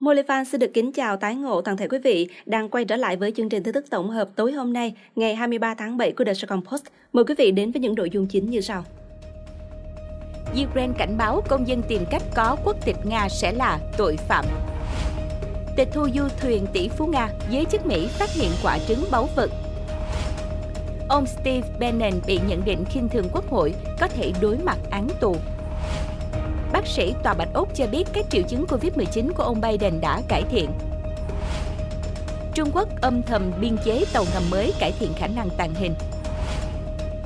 Molifan xin được kính chào tái ngộ toàn thể quý vị đang quay trở lại với chương trình tin tức tổng hợp tối hôm nay, ngày 23 tháng 7 của The Second Post. Mời quý vị đến với những nội dung chính như sau. Ukraine cảnh báo công dân tìm cách có quốc tịch Nga sẽ là tội phạm. Tịch thu du thuyền tỷ phú Nga, giới chức Mỹ phát hiện quả trứng báu vật. Ông Steve Bannon bị nhận định khinh thường quốc hội, có thể đối mặt án tù. Bác sĩ Tòa Bạch Úc cho biết các triệu chứng Covid-19 của ông Biden đã cải thiện. Trung Quốc âm thầm biên chế tàu ngầm mới cải thiện khả năng tàng hình.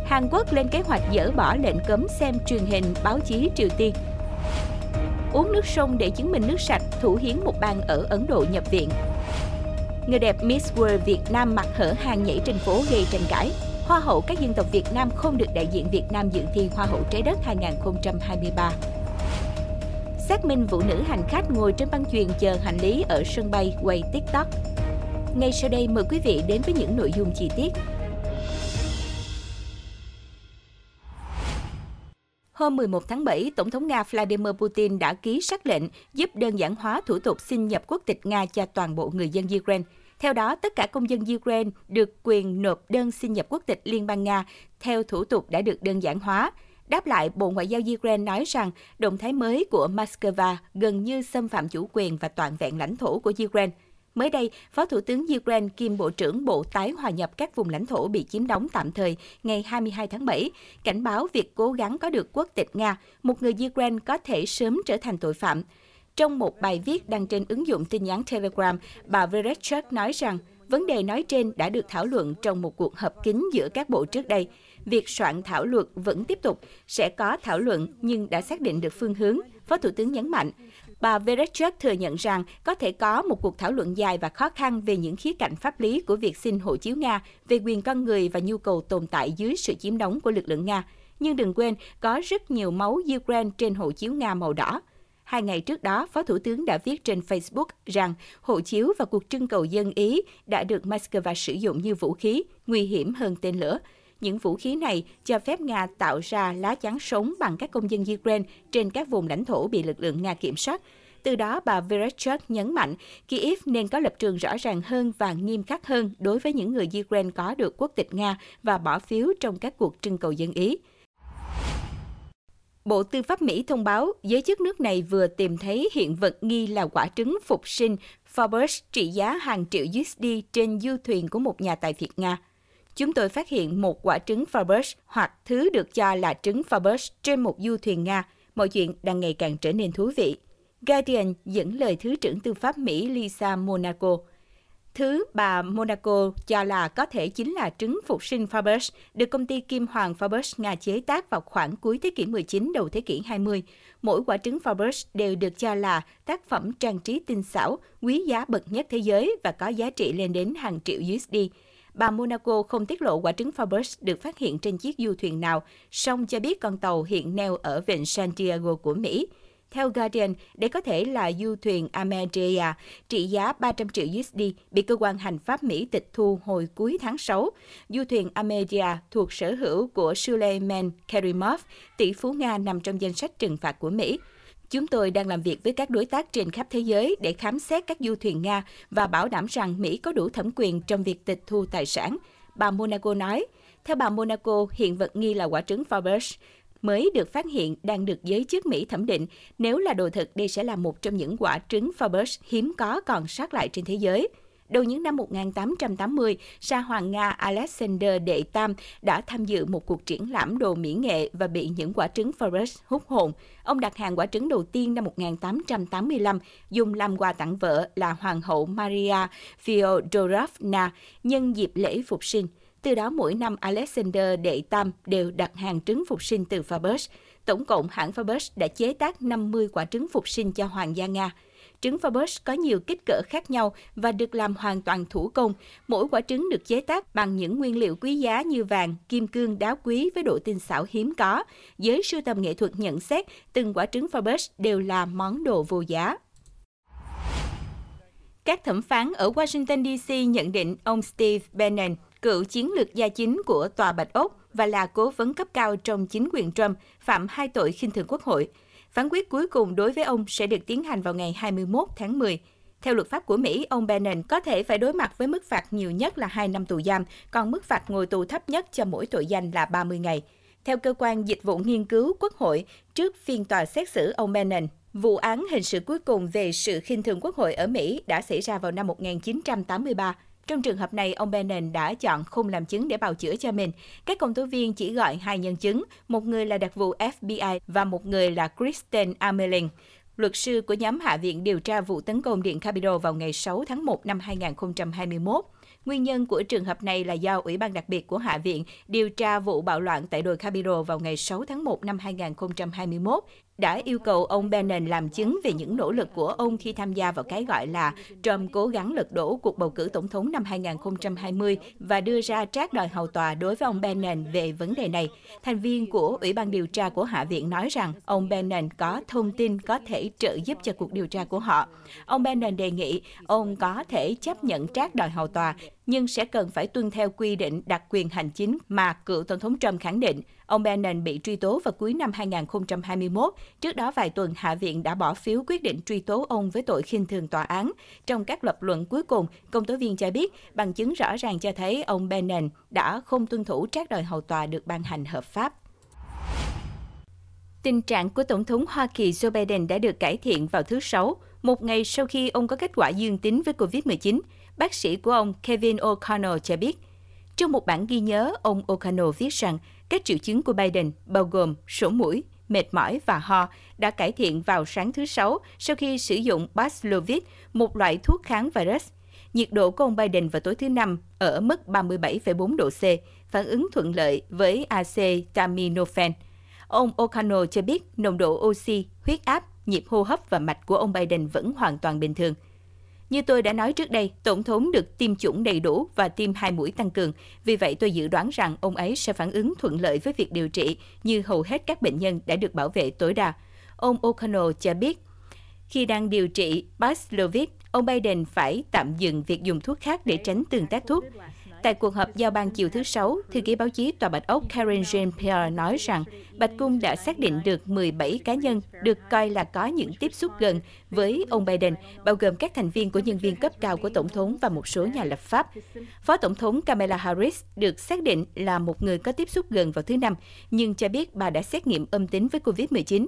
Hàn Quốc lên kế hoạch dỡ bỏ lệnh cấm xem truyền hình báo chí Triều Tiên. Uống nước sông để chứng minh nước sạch, thủ hiến một bang ở Ấn Độ nhập viện. Người đẹp Miss World Việt Nam mặc hở hàng nhảy trên phố gây tranh cãi. Hoa hậu các dân tộc Việt Nam không được đại diện Việt Nam dự thi Hoa hậu trái đất 2023 xác minh vụ nữ hành khách ngồi trên băng chuyền chờ hành lý ở sân bay quay TikTok. Ngay sau đây mời quý vị đến với những nội dung chi tiết. Hôm 11 tháng 7, Tổng thống Nga Vladimir Putin đã ký sắc lệnh giúp đơn giản hóa thủ tục xin nhập quốc tịch Nga cho toàn bộ người dân Ukraine. Theo đó, tất cả công dân Ukraine được quyền nộp đơn xin nhập quốc tịch Liên bang Nga theo thủ tục đã được đơn giản hóa. Đáp lại, Bộ Ngoại giao Ukraine nói rằng động thái mới của Moscow gần như xâm phạm chủ quyền và toàn vẹn lãnh thổ của Ukraine. Mới đây, Phó Thủ tướng Ukraine kiêm Bộ trưởng Bộ tái hòa nhập các vùng lãnh thổ bị chiếm đóng tạm thời ngày 22 tháng 7, cảnh báo việc cố gắng có được quốc tịch Nga, một người Ukraine có thể sớm trở thành tội phạm. Trong một bài viết đăng trên ứng dụng tin nhắn Telegram, bà Vereshchuk nói rằng vấn đề nói trên đã được thảo luận trong một cuộc họp kín giữa các bộ trước đây việc soạn thảo luật vẫn tiếp tục, sẽ có thảo luận nhưng đã xác định được phương hướng, Phó Thủ tướng nhấn mạnh. Bà Vereshchuk thừa nhận rằng có thể có một cuộc thảo luận dài và khó khăn về những khía cạnh pháp lý của việc xin hộ chiếu Nga, về quyền con người và nhu cầu tồn tại dưới sự chiếm đóng của lực lượng Nga. Nhưng đừng quên, có rất nhiều máu Ukraine trên hộ chiếu Nga màu đỏ. Hai ngày trước đó, Phó Thủ tướng đã viết trên Facebook rằng hộ chiếu và cuộc trưng cầu dân Ý đã được Moscow sử dụng như vũ khí, nguy hiểm hơn tên lửa. Những vũ khí này cho phép Nga tạo ra lá chắn sống bằng các công dân Ukraine trên các vùng lãnh thổ bị lực lượng Nga kiểm soát. Từ đó, bà Vereshchuk nhấn mạnh Kyiv nên có lập trường rõ ràng hơn và nghiêm khắc hơn đối với những người Ukraine có được quốc tịch Nga và bỏ phiếu trong các cuộc trưng cầu dân Ý. Bộ Tư pháp Mỹ thông báo giới chức nước này vừa tìm thấy hiện vật nghi là quả trứng phục sinh Forbes trị giá hàng triệu USD trên du thuyền của một nhà tài phiệt Nga chúng tôi phát hiện một quả trứng Forbes hoặc thứ được cho là trứng Forbes trên một du thuyền Nga. Mọi chuyện đang ngày càng trở nên thú vị. Guardian dẫn lời Thứ trưởng Tư pháp Mỹ Lisa Monaco. Thứ bà Monaco cho là có thể chính là trứng phục sinh Faberge được công ty Kim Hoàng Faberge Nga chế tác vào khoảng cuối thế kỷ 19 đầu thế kỷ 20. Mỗi quả trứng Faberge đều được cho là tác phẩm trang trí tinh xảo, quý giá bậc nhất thế giới và có giá trị lên đến hàng triệu USD bà Monaco không tiết lộ quả trứng Faberge được phát hiện trên chiếc du thuyền nào, song cho biết con tàu hiện neo ở vịnh San Diego của Mỹ. Theo Guardian, để có thể là du thuyền Amelia trị giá 300 triệu USD bị cơ quan hành pháp Mỹ tịch thu hồi cuối tháng 6. Du thuyền Amelia thuộc sở hữu của Suleiman Kerimov, tỷ phú Nga nằm trong danh sách trừng phạt của Mỹ. Chúng tôi đang làm việc với các đối tác trên khắp thế giới để khám xét các du thuyền Nga và bảo đảm rằng Mỹ có đủ thẩm quyền trong việc tịch thu tài sản. Bà Monaco nói, theo bà Monaco, hiện vật nghi là quả trứng Faberge mới được phát hiện đang được giới chức Mỹ thẩm định. Nếu là đồ thực, đây sẽ là một trong những quả trứng Forbes hiếm có còn sót lại trên thế giới. Đầu những năm 1880, Sa Hoàng Nga Alexander Đệ Tam đã tham dự một cuộc triển lãm đồ mỹ nghệ và bị những quả trứng Forrest hút hồn. Ông đặt hàng quả trứng đầu tiên năm 1885, dùng làm quà tặng vợ là Hoàng hậu Maria Fyodorovna nhân dịp lễ phục sinh. Từ đó mỗi năm Alexander Đệ Tam đều đặt hàng trứng phục sinh từ Faberge. Tổng cộng hãng Faberge đã chế tác 50 quả trứng phục sinh cho Hoàng gia Nga. Trứng Faberge có nhiều kích cỡ khác nhau và được làm hoàn toàn thủ công. Mỗi quả trứng được chế tác bằng những nguyên liệu quý giá như vàng, kim cương, đá quý với độ tinh xảo hiếm có. Giới sưu tầm nghệ thuật nhận xét, từng quả trứng Faberge đều là món đồ vô giá. Các thẩm phán ở Washington DC nhận định ông Steve Bannon, cựu chiến lược gia chính của Tòa Bạch Ốc và là cố vấn cấp cao trong chính quyền Trump, phạm hai tội khinh thường quốc hội. Phán quyết cuối cùng đối với ông sẽ được tiến hành vào ngày 21 tháng 10. Theo luật pháp của Mỹ, ông Bannon có thể phải đối mặt với mức phạt nhiều nhất là 2 năm tù giam, còn mức phạt ngồi tù thấp nhất cho mỗi tội danh là 30 ngày. Theo cơ quan dịch vụ nghiên cứu Quốc hội, trước phiên tòa xét xử ông Bannon, vụ án hình sự cuối cùng về sự khinh thường Quốc hội ở Mỹ đã xảy ra vào năm 1983. Trong trường hợp này, ông Bannon đã chọn không làm chứng để bào chữa cho mình. Các công tố viên chỉ gọi hai nhân chứng, một người là đặc vụ FBI và một người là Kristen Amelin. Luật sư của nhóm Hạ viện điều tra vụ tấn công Điện Capitol vào ngày 6 tháng 1 năm 2021. Nguyên nhân của trường hợp này là do Ủy ban đặc biệt của Hạ viện điều tra vụ bạo loạn tại đồi Capitol vào ngày 6 tháng 1 năm 2021 đã yêu cầu ông Bannon làm chứng về những nỗ lực của ông khi tham gia vào cái gọi là Trump cố gắng lật đổ cuộc bầu cử tổng thống năm 2020 và đưa ra trác đòi hầu tòa đối với ông Bannon về vấn đề này. Thành viên của Ủy ban điều tra của Hạ viện nói rằng ông Bannon có thông tin có thể trợ giúp cho cuộc điều tra của họ. Ông Bannon đề nghị ông có thể chấp nhận trác đòi hầu tòa nhưng sẽ cần phải tuân theo quy định đặc quyền hành chính mà cựu Tổng thống Trump khẳng định. Ông Bannon bị truy tố vào cuối năm 2021. Trước đó vài tuần, Hạ viện đã bỏ phiếu quyết định truy tố ông với tội khinh thường tòa án. Trong các lập luận cuối cùng, công tố viên cho biết bằng chứng rõ ràng cho thấy ông Bannon đã không tuân thủ trác đòi hầu tòa được ban hành hợp pháp. Tình trạng của Tổng thống Hoa Kỳ Joe Biden đã được cải thiện vào thứ Sáu, một ngày sau khi ông có kết quả dương tính với COVID-19. Bác sĩ của ông Kevin O'Connell cho biết, trong một bản ghi nhớ, ông O'Connell viết rằng các triệu chứng của Biden bao gồm sổ mũi, mệt mỏi và ho đã cải thiện vào sáng thứ Sáu sau khi sử dụng Paxlovid, một loại thuốc kháng virus. Nhiệt độ của ông Biden vào tối thứ Năm ở mức 37,4 độ C, phản ứng thuận lợi với acetaminophen. Ông O'Connell cho biết nồng độ oxy, huyết áp, nhịp hô hấp và mạch của ông Biden vẫn hoàn toàn bình thường. Như tôi đã nói trước đây, Tổng thống được tiêm chủng đầy đủ và tiêm hai mũi tăng cường. Vì vậy tôi dự đoán rằng ông ấy sẽ phản ứng thuận lợi với việc điều trị như hầu hết các bệnh nhân đã được bảo vệ tối đa. Ông O'Connell cho biết, khi đang điều trị Paxlovid, ông Biden phải tạm dừng việc dùng thuốc khác để tránh tương tác thuốc. Tại cuộc họp giao ban chiều thứ Sáu, thư ký báo chí Tòa Bạch Ốc Karen Jean-Pierre nói rằng Bạch Cung đã xác định được 17 cá nhân được coi là có những tiếp xúc gần với ông Biden, bao gồm các thành viên của nhân viên cấp cao của Tổng thống và một số nhà lập pháp. Phó Tổng thống Kamala Harris được xác định là một người có tiếp xúc gần vào thứ Năm, nhưng cho biết bà đã xét nghiệm âm tính với COVID-19.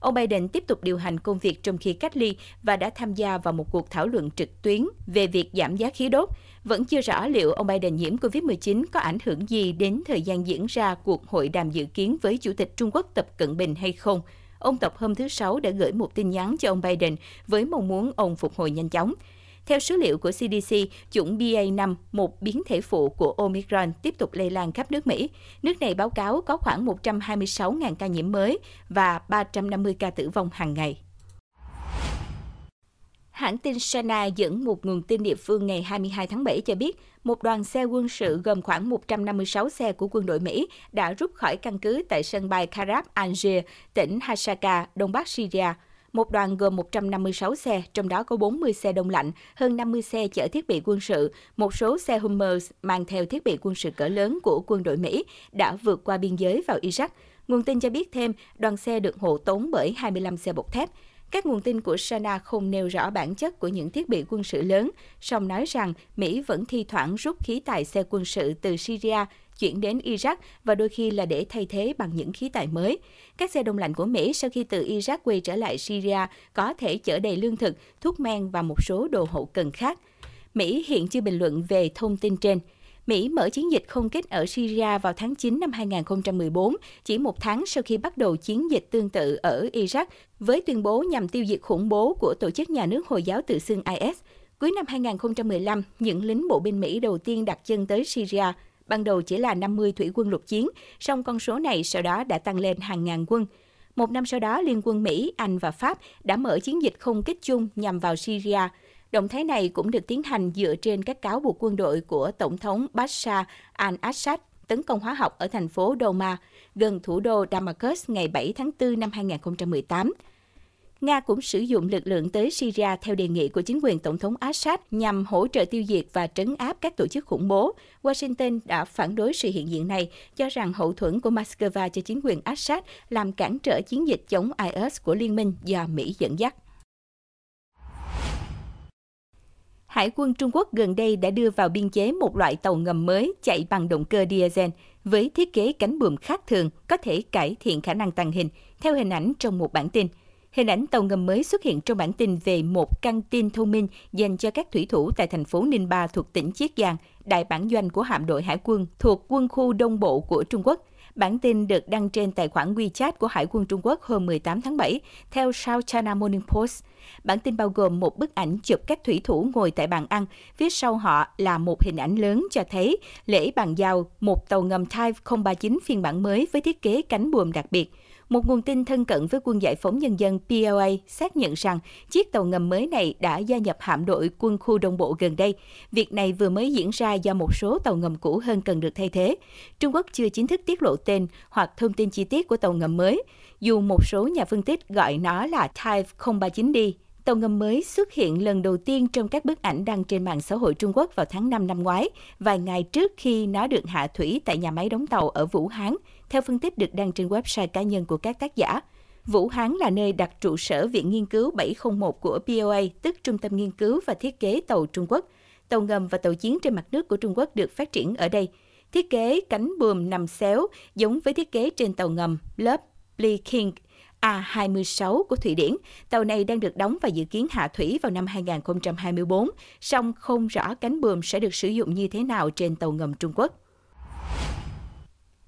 Ông Biden tiếp tục điều hành công việc trong khi cách ly và đã tham gia vào một cuộc thảo luận trực tuyến về việc giảm giá khí đốt. Vẫn chưa rõ liệu ông Biden nhiễm COVID-19 có ảnh hưởng gì đến thời gian diễn ra cuộc hội đàm dự kiến với Chủ tịch Trung Quốc Tập Cận Bình hay không. Ông Tập hôm thứ Sáu đã gửi một tin nhắn cho ông Biden với mong muốn ông phục hồi nhanh chóng. Theo số liệu của CDC, chủng BA5, một biến thể phụ của Omicron, tiếp tục lây lan khắp nước Mỹ. Nước này báo cáo có khoảng 126.000 ca nhiễm mới và 350 ca tử vong hàng ngày. Hãng tin Sana dẫn một nguồn tin địa phương ngày 22 tháng 7 cho biết, một đoàn xe quân sự gồm khoảng 156 xe của quân đội Mỹ đã rút khỏi căn cứ tại sân bay Karab Algier, tỉnh Hasaka, đông bắc Syria. Một đoàn gồm 156 xe, trong đó có 40 xe đông lạnh, hơn 50 xe chở thiết bị quân sự, một số xe Hummers mang theo thiết bị quân sự cỡ lớn của quân đội Mỹ đã vượt qua biên giới vào Iraq. Nguồn tin cho biết thêm, đoàn xe được hộ tống bởi 25 xe bọc thép. Các nguồn tin của Sana không nêu rõ bản chất của những thiết bị quân sự lớn, song nói rằng Mỹ vẫn thi thoảng rút khí tài xe quân sự từ Syria chuyển đến Iraq và đôi khi là để thay thế bằng những khí tài mới. Các xe đông lạnh của Mỹ sau khi từ Iraq quay trở lại Syria có thể chở đầy lương thực, thuốc men và một số đồ hậu cần khác. Mỹ hiện chưa bình luận về thông tin trên. Mỹ mở chiến dịch không kích ở Syria vào tháng 9 năm 2014, chỉ một tháng sau khi bắt đầu chiến dịch tương tự ở Iraq với tuyên bố nhằm tiêu diệt khủng bố của tổ chức nhà nước Hồi giáo tự xưng IS. Cuối năm 2015, những lính bộ binh Mỹ đầu tiên đặt chân tới Syria Ban đầu chỉ là 50 thủy quân lục chiến, song con số này sau đó đã tăng lên hàng ngàn quân. Một năm sau đó, Liên quân Mỹ, Anh và Pháp đã mở chiến dịch không kích chung nhằm vào Syria. Động thái này cũng được tiến hành dựa trên các cáo buộc quân đội của Tổng thống Bashar al-Assad tấn công hóa học ở thành phố Douma, gần thủ đô Damascus ngày 7 tháng 4 năm 2018. Nga cũng sử dụng lực lượng tới Syria theo đề nghị của chính quyền Tổng thống Assad nhằm hỗ trợ tiêu diệt và trấn áp các tổ chức khủng bố. Washington đã phản đối sự hiện diện này, cho rằng hậu thuẫn của Moscow cho chính quyền Assad làm cản trở chiến dịch chống IS của liên minh do Mỹ dẫn dắt. Hải quân Trung Quốc gần đây đã đưa vào biên chế một loại tàu ngầm mới chạy bằng động cơ diesel với thiết kế cánh buồm khác thường có thể cải thiện khả năng tàng hình, theo hình ảnh trong một bản tin. Hình ảnh tàu ngầm mới xuất hiện trong bản tin về một căng tin thông minh dành cho các thủy thủ tại thành phố Ninh Ba thuộc tỉnh Chiết Giang, đại bản doanh của hạm đội hải quân thuộc quân khu Đông Bộ của Trung Quốc. Bản tin được đăng trên tài khoản WeChat của Hải quân Trung Quốc hôm 18 tháng 7, theo South China Morning Post. Bản tin bao gồm một bức ảnh chụp các thủy thủ ngồi tại bàn ăn, phía sau họ là một hình ảnh lớn cho thấy lễ bàn giao một tàu ngầm Type 039 phiên bản mới với thiết kế cánh buồm đặc biệt – một nguồn tin thân cận với quân giải phóng nhân dân PLA xác nhận rằng chiếc tàu ngầm mới này đã gia nhập hạm đội quân khu Đông Bộ gần đây. Việc này vừa mới diễn ra do một số tàu ngầm cũ hơn cần được thay thế. Trung Quốc chưa chính thức tiết lộ tên hoặc thông tin chi tiết của tàu ngầm mới, dù một số nhà phân tích gọi nó là Type 039D. Tàu ngầm mới xuất hiện lần đầu tiên trong các bức ảnh đăng trên mạng xã hội Trung Quốc vào tháng 5 năm ngoái, vài ngày trước khi nó được hạ thủy tại nhà máy đóng tàu ở Vũ Hán, theo phân tích được đăng trên website cá nhân của các tác giả. Vũ Hán là nơi đặt trụ sở Viện Nghiên cứu 701 của POA, tức Trung tâm Nghiên cứu và Thiết kế Tàu Trung Quốc. Tàu ngầm và tàu chiến trên mặt nước của Trung Quốc được phát triển ở đây. Thiết kế cánh buồm nằm xéo giống với thiết kế trên tàu ngầm lớp Bleking A26 của Thụy Điển. Tàu này đang được đóng và dự kiến hạ thủy vào năm 2024, song không rõ cánh buồm sẽ được sử dụng như thế nào trên tàu ngầm Trung Quốc.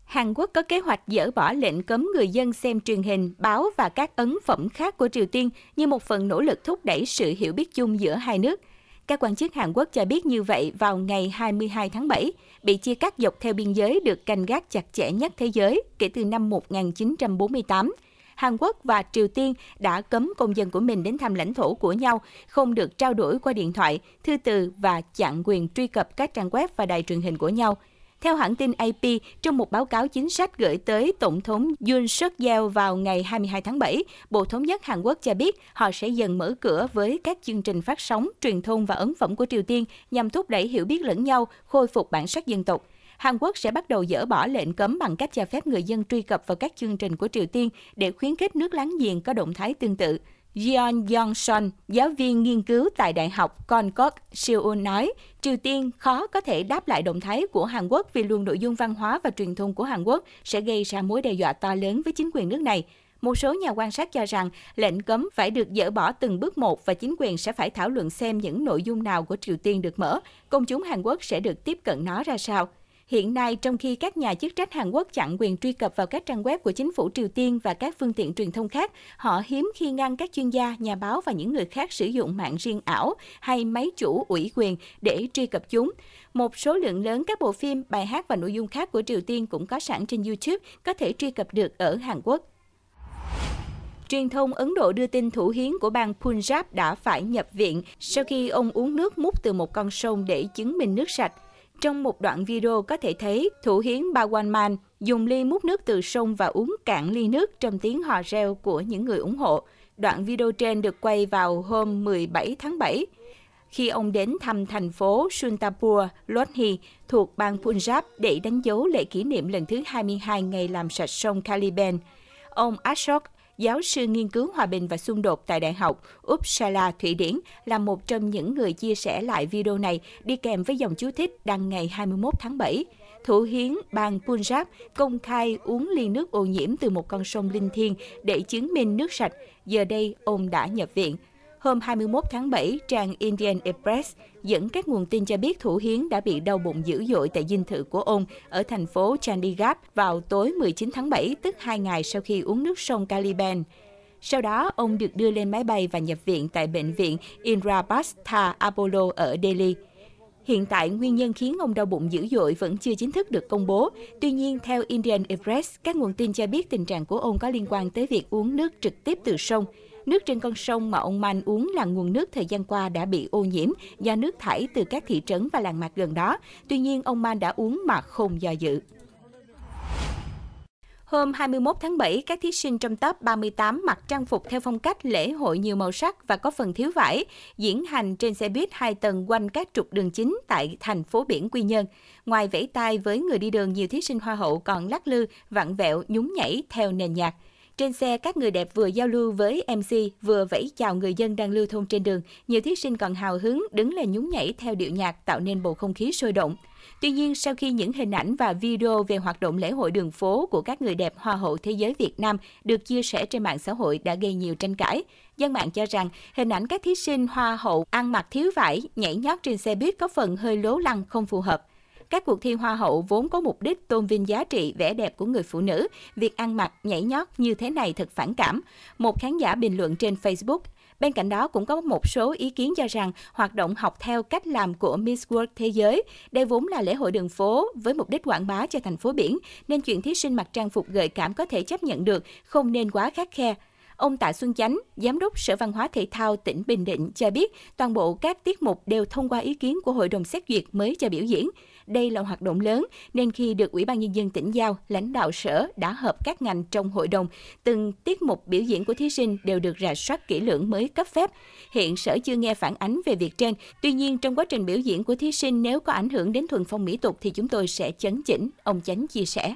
Hàn Quốc có kế hoạch dỡ bỏ lệnh cấm người dân xem truyền hình, báo và các ấn phẩm khác của Triều Tiên như một phần nỗ lực thúc đẩy sự hiểu biết chung giữa hai nước. Các quan chức Hàn Quốc cho biết như vậy vào ngày 22 tháng 7, bị chia cắt dọc theo biên giới được canh gác chặt chẽ nhất thế giới kể từ năm 1948. Hàn Quốc và Triều Tiên đã cấm công dân của mình đến thăm lãnh thổ của nhau, không được trao đổi qua điện thoại, thư từ và chặn quyền truy cập các trang web và đài truyền hình của nhau. Theo hãng tin AP, trong một báo cáo chính sách gửi tới Tổng thống Yoon suk yeol vào ngày 22 tháng 7, Bộ Thống nhất Hàn Quốc cho biết họ sẽ dần mở cửa với các chương trình phát sóng, truyền thông và ấn phẩm của Triều Tiên nhằm thúc đẩy hiểu biết lẫn nhau, khôi phục bản sắc dân tộc. Hàn Quốc sẽ bắt đầu dỡ bỏ lệnh cấm bằng cách cho phép người dân truy cập vào các chương trình của Triều Tiên để khuyến khích nước láng giềng có động thái tương tự. Jeon Yong-son, giáo viên nghiên cứu tại Đại học Concord, Seoul nói, Triều Tiên khó có thể đáp lại động thái của Hàn Quốc vì luôn nội dung văn hóa và truyền thông của Hàn Quốc sẽ gây ra mối đe dọa to lớn với chính quyền nước này. Một số nhà quan sát cho rằng lệnh cấm phải được dỡ bỏ từng bước một và chính quyền sẽ phải thảo luận xem những nội dung nào của Triều Tiên được mở, công chúng Hàn Quốc sẽ được tiếp cận nó ra sao. Hiện nay, trong khi các nhà chức trách Hàn Quốc chặn quyền truy cập vào các trang web của chính phủ Triều Tiên và các phương tiện truyền thông khác, họ hiếm khi ngăn các chuyên gia, nhà báo và những người khác sử dụng mạng riêng ảo hay máy chủ ủy quyền để truy cập chúng. Một số lượng lớn các bộ phim, bài hát và nội dung khác của Triều Tiên cũng có sẵn trên YouTube, có thể truy cập được ở Hàn Quốc. Truyền thông Ấn Độ đưa tin thủ hiến của bang Punjab đã phải nhập viện sau khi ông uống nước múc từ một con sông để chứng minh nước sạch. Trong một đoạn video có thể thấy thủ hiến Bhagwan dùng ly múc nước từ sông và uống cạn ly nước trong tiếng hò reo của những người ủng hộ. Đoạn video trên được quay vào hôm 17 tháng 7 khi ông đến thăm thành phố Suntapur, Lodhi thuộc bang Punjab để đánh dấu lễ kỷ niệm lần thứ 22 ngày làm sạch sông Caliban. Ông Ashok giáo sư nghiên cứu hòa bình và xung đột tại Đại học Uppsala, Thụy Điển, là một trong những người chia sẻ lại video này đi kèm với dòng chú thích đăng ngày 21 tháng 7. Thủ hiến bang Punjab công khai uống ly nước ô nhiễm từ một con sông linh thiêng để chứng minh nước sạch. Giờ đây, ông đã nhập viện. Hôm 21 tháng 7, trang Indian Express dẫn các nguồn tin cho biết thủ hiến đã bị đau bụng dữ dội tại dinh thự của ông ở thành phố Chandigarh vào tối 19 tháng 7, tức hai ngày sau khi uống nước sông Caliban. Sau đó, ông được đưa lên máy bay và nhập viện tại bệnh viện Indraprastha Apollo ở Delhi. Hiện tại, nguyên nhân khiến ông đau bụng dữ dội vẫn chưa chính thức được công bố. Tuy nhiên, theo Indian Express, các nguồn tin cho biết tình trạng của ông có liên quan tới việc uống nước trực tiếp từ sông. Nước trên con sông mà ông Man uống là nguồn nước thời gian qua đã bị ô nhiễm do nước thải từ các thị trấn và làng mạc gần đó. Tuy nhiên, ông Man đã uống mà không do dự. Hôm 21 tháng 7, các thí sinh trong top 38 mặc trang phục theo phong cách lễ hội nhiều màu sắc và có phần thiếu vải, diễn hành trên xe buýt hai tầng quanh các trục đường chính tại thành phố biển Quy Nhơn. Ngoài vẫy tay với người đi đường, nhiều thí sinh hoa hậu còn lắc lư, vặn vẹo, nhún nhảy theo nền nhạc. Trên xe, các người đẹp vừa giao lưu với MC, vừa vẫy chào người dân đang lưu thông trên đường. Nhiều thí sinh còn hào hứng đứng lên nhún nhảy theo điệu nhạc tạo nên bầu không khí sôi động. Tuy nhiên, sau khi những hình ảnh và video về hoạt động lễ hội đường phố của các người đẹp Hoa hậu Thế giới Việt Nam được chia sẻ trên mạng xã hội đã gây nhiều tranh cãi. Dân mạng cho rằng hình ảnh các thí sinh Hoa hậu ăn mặc thiếu vải, nhảy nhót trên xe buýt có phần hơi lố lăng không phù hợp. Các cuộc thi Hoa hậu vốn có mục đích tôn vinh giá trị vẻ đẹp của người phụ nữ. Việc ăn mặc, nhảy nhót như thế này thật phản cảm. Một khán giả bình luận trên Facebook, Bên cạnh đó cũng có một số ý kiến cho rằng hoạt động học theo cách làm của Miss World Thế giới. Đây vốn là lễ hội đường phố với mục đích quảng bá cho thành phố biển, nên chuyện thí sinh mặc trang phục gợi cảm có thể chấp nhận được, không nên quá khắc khe. Ông Tạ Xuân Chánh, Giám đốc Sở Văn hóa Thể thao tỉnh Bình Định cho biết toàn bộ các tiết mục đều thông qua ý kiến của Hội đồng xét duyệt mới cho biểu diễn. Đây là hoạt động lớn nên khi được Ủy ban Nhân dân tỉnh giao, lãnh đạo sở đã hợp các ngành trong hội đồng. Từng tiết mục biểu diễn của thí sinh đều được rà soát kỹ lưỡng mới cấp phép. Hiện sở chưa nghe phản ánh về việc trên. Tuy nhiên, trong quá trình biểu diễn của thí sinh nếu có ảnh hưởng đến thuần phong mỹ tục thì chúng tôi sẽ chấn chỉnh, ông Chánh chia sẻ.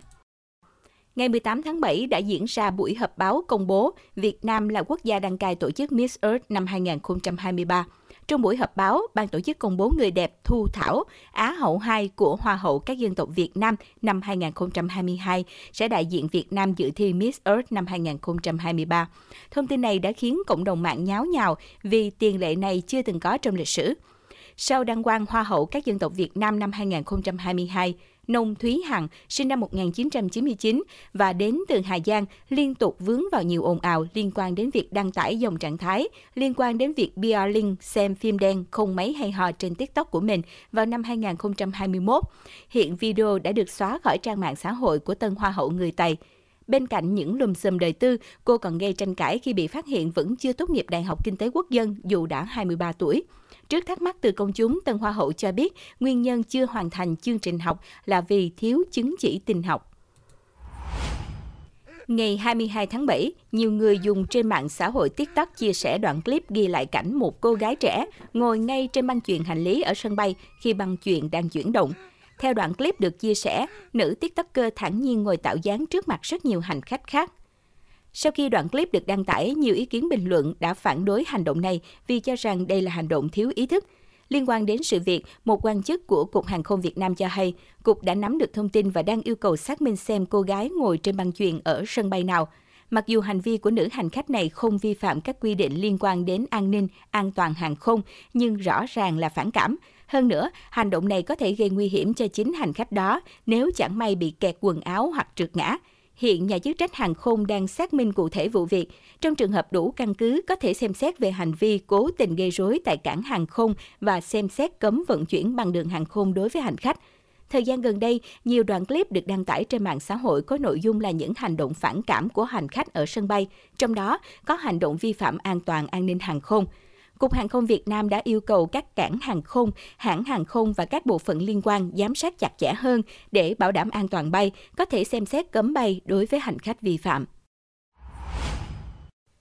Ngày 18 tháng 7 đã diễn ra buổi họp báo công bố Việt Nam là quốc gia đăng cai tổ chức Miss Earth năm 2023. Trong buổi họp báo, ban tổ chức công bố người đẹp Thu Thảo, Á hậu 2 của Hoa hậu các dân tộc Việt Nam năm 2022 sẽ đại diện Việt Nam dự thi Miss Earth năm 2023. Thông tin này đã khiến cộng đồng mạng nháo nhào vì tiền lệ này chưa từng có trong lịch sử. Sau đăng quang Hoa hậu các dân tộc Việt Nam năm 2022, Nông Thúy Hằng, sinh năm 1999 và đến từ Hà Giang, liên tục vướng vào nhiều ồn ào liên quan đến việc đăng tải dòng trạng thái, liên quan đến việc Bia Link xem phim đen không mấy hay hò trên TikTok của mình vào năm 2021. Hiện video đã được xóa khỏi trang mạng xã hội của tân Hoa hậu người Tây. Bên cạnh những lùm xùm đời tư, cô còn gây tranh cãi khi bị phát hiện vẫn chưa tốt nghiệp Đại học Kinh tế Quốc dân dù đã 23 tuổi. Trước thắc mắc từ công chúng, Tân Hoa hậu cho biết nguyên nhân chưa hoàn thành chương trình học là vì thiếu chứng chỉ tin học. Ngày 22 tháng 7, nhiều người dùng trên mạng xã hội TikTok chia sẻ đoạn clip ghi lại cảnh một cô gái trẻ ngồi ngay trên băng chuyền hành lý ở sân bay khi băng chuyền đang chuyển động. Theo đoạn clip được chia sẻ, nữ TikToker thản nhiên ngồi tạo dáng trước mặt rất nhiều hành khách khác. Sau khi đoạn clip được đăng tải, nhiều ý kiến bình luận đã phản đối hành động này vì cho rằng đây là hành động thiếu ý thức. Liên quan đến sự việc, một quan chức của Cục Hàng không Việt Nam cho hay, Cục đã nắm được thông tin và đang yêu cầu xác minh xem cô gái ngồi trên băng chuyền ở sân bay nào. Mặc dù hành vi của nữ hành khách này không vi phạm các quy định liên quan đến an ninh, an toàn hàng không, nhưng rõ ràng là phản cảm. Hơn nữa, hành động này có thể gây nguy hiểm cho chính hành khách đó nếu chẳng may bị kẹt quần áo hoặc trượt ngã. Hiện nhà chức trách hàng không đang xác minh cụ thể vụ việc. Trong trường hợp đủ căn cứ, có thể xem xét về hành vi cố tình gây rối tại cảng hàng không và xem xét cấm vận chuyển bằng đường hàng không đối với hành khách. Thời gian gần đây, nhiều đoạn clip được đăng tải trên mạng xã hội có nội dung là những hành động phản cảm của hành khách ở sân bay, trong đó có hành động vi phạm an toàn an ninh hàng không. Cục Hàng không Việt Nam đã yêu cầu các cảng hàng không, hãng hàng không và các bộ phận liên quan giám sát chặt chẽ hơn để bảo đảm an toàn bay, có thể xem xét cấm bay đối với hành khách vi phạm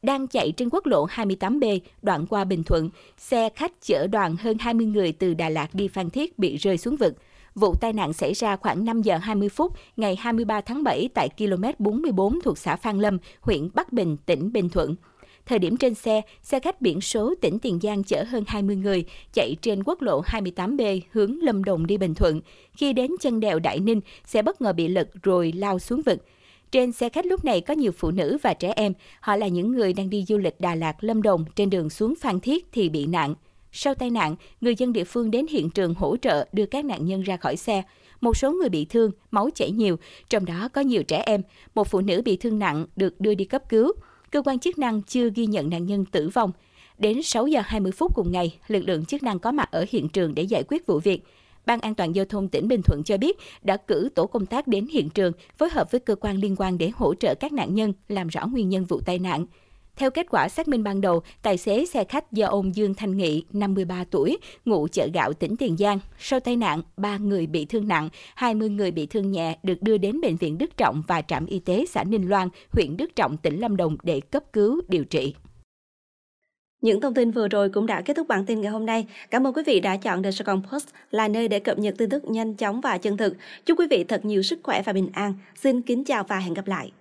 đang chạy trên quốc lộ 28B đoạn qua Bình Thuận, xe khách chở đoàn hơn 20 người từ Đà Lạt đi Phan Thiết bị rơi xuống vực. Vụ tai nạn xảy ra khoảng 5 giờ 20 phút ngày 23 tháng 7 tại km 44 thuộc xã Phan Lâm, huyện Bắc Bình, tỉnh Bình Thuận. Thời điểm trên xe, xe khách biển số tỉnh Tiền Giang chở hơn 20 người, chạy trên quốc lộ 28B hướng Lâm Đồng đi Bình Thuận. Khi đến chân đèo Đại Ninh, xe bất ngờ bị lật rồi lao xuống vực. Trên xe khách lúc này có nhiều phụ nữ và trẻ em. Họ là những người đang đi du lịch Đà Lạt, Lâm Đồng trên đường xuống Phan Thiết thì bị nạn. Sau tai nạn, người dân địa phương đến hiện trường hỗ trợ đưa các nạn nhân ra khỏi xe. Một số người bị thương, máu chảy nhiều, trong đó có nhiều trẻ em. Một phụ nữ bị thương nặng được đưa đi cấp cứu cơ quan chức năng chưa ghi nhận nạn nhân tử vong. Đến 6 giờ 20 phút cùng ngày, lực lượng chức năng có mặt ở hiện trường để giải quyết vụ việc. Ban an toàn giao thông tỉnh Bình Thuận cho biết đã cử tổ công tác đến hiện trường, phối hợp với cơ quan liên quan để hỗ trợ các nạn nhân làm rõ nguyên nhân vụ tai nạn. Theo kết quả xác minh ban đầu, tài xế xe khách do ông Dương Thanh Nghị, 53 tuổi, ngụ chợ gạo tỉnh Tiền Giang. Sau tai nạn, 3 người bị thương nặng, 20 người bị thương nhẹ được đưa đến Bệnh viện Đức Trọng và trạm y tế xã Ninh Loan, huyện Đức Trọng, tỉnh Lâm Đồng để cấp cứu, điều trị. Những thông tin vừa rồi cũng đã kết thúc bản tin ngày hôm nay. Cảm ơn quý vị đã chọn The Sài Post là nơi để cập nhật tin tức nhanh chóng và chân thực. Chúc quý vị thật nhiều sức khỏe và bình an. Xin kính chào và hẹn gặp lại.